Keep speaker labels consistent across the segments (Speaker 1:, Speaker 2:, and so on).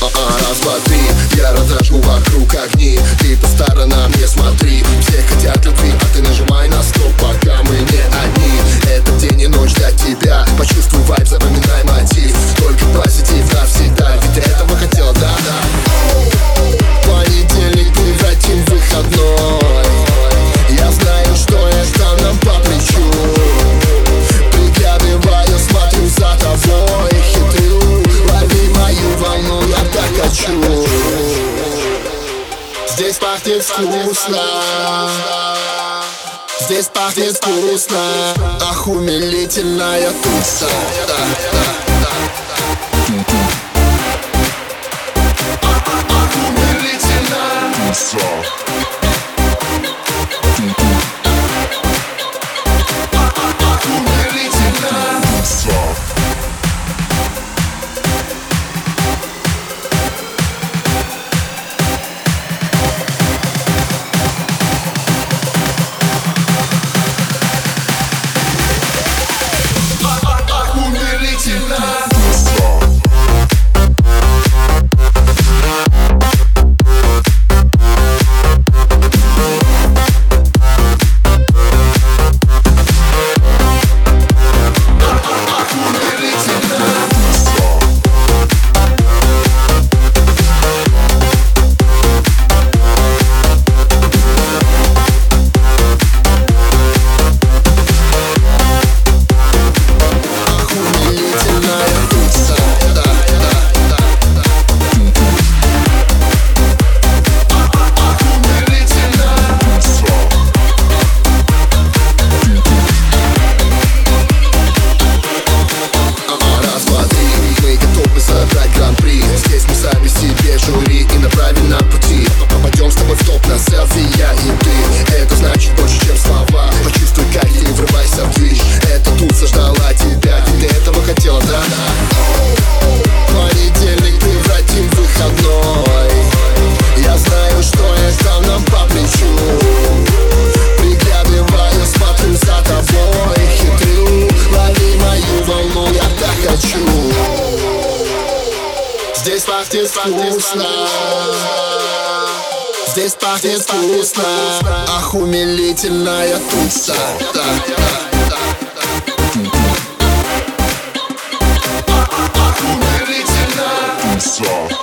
Speaker 1: а, а, раз, Я разожгу вокруг огни. Ты по сторонам не смотри Все хотят любви, а ты нажимай на стоп Пока мы не одни. Это день Здесь пахнет вкусно Здесь пахнет вкусно Ах, умилительная туса да, да, да. Туса пахнет вкусно. Здесь пахнет вкусно. Ах, умилительная туса да, да, да. Ах, умилительная туса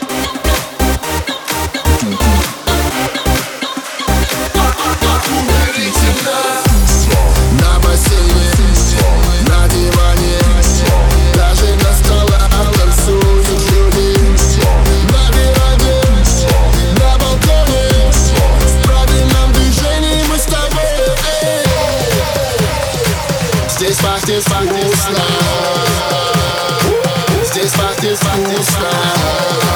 Speaker 1: Здесь пахнет вкусно Здесь пахнет вкусно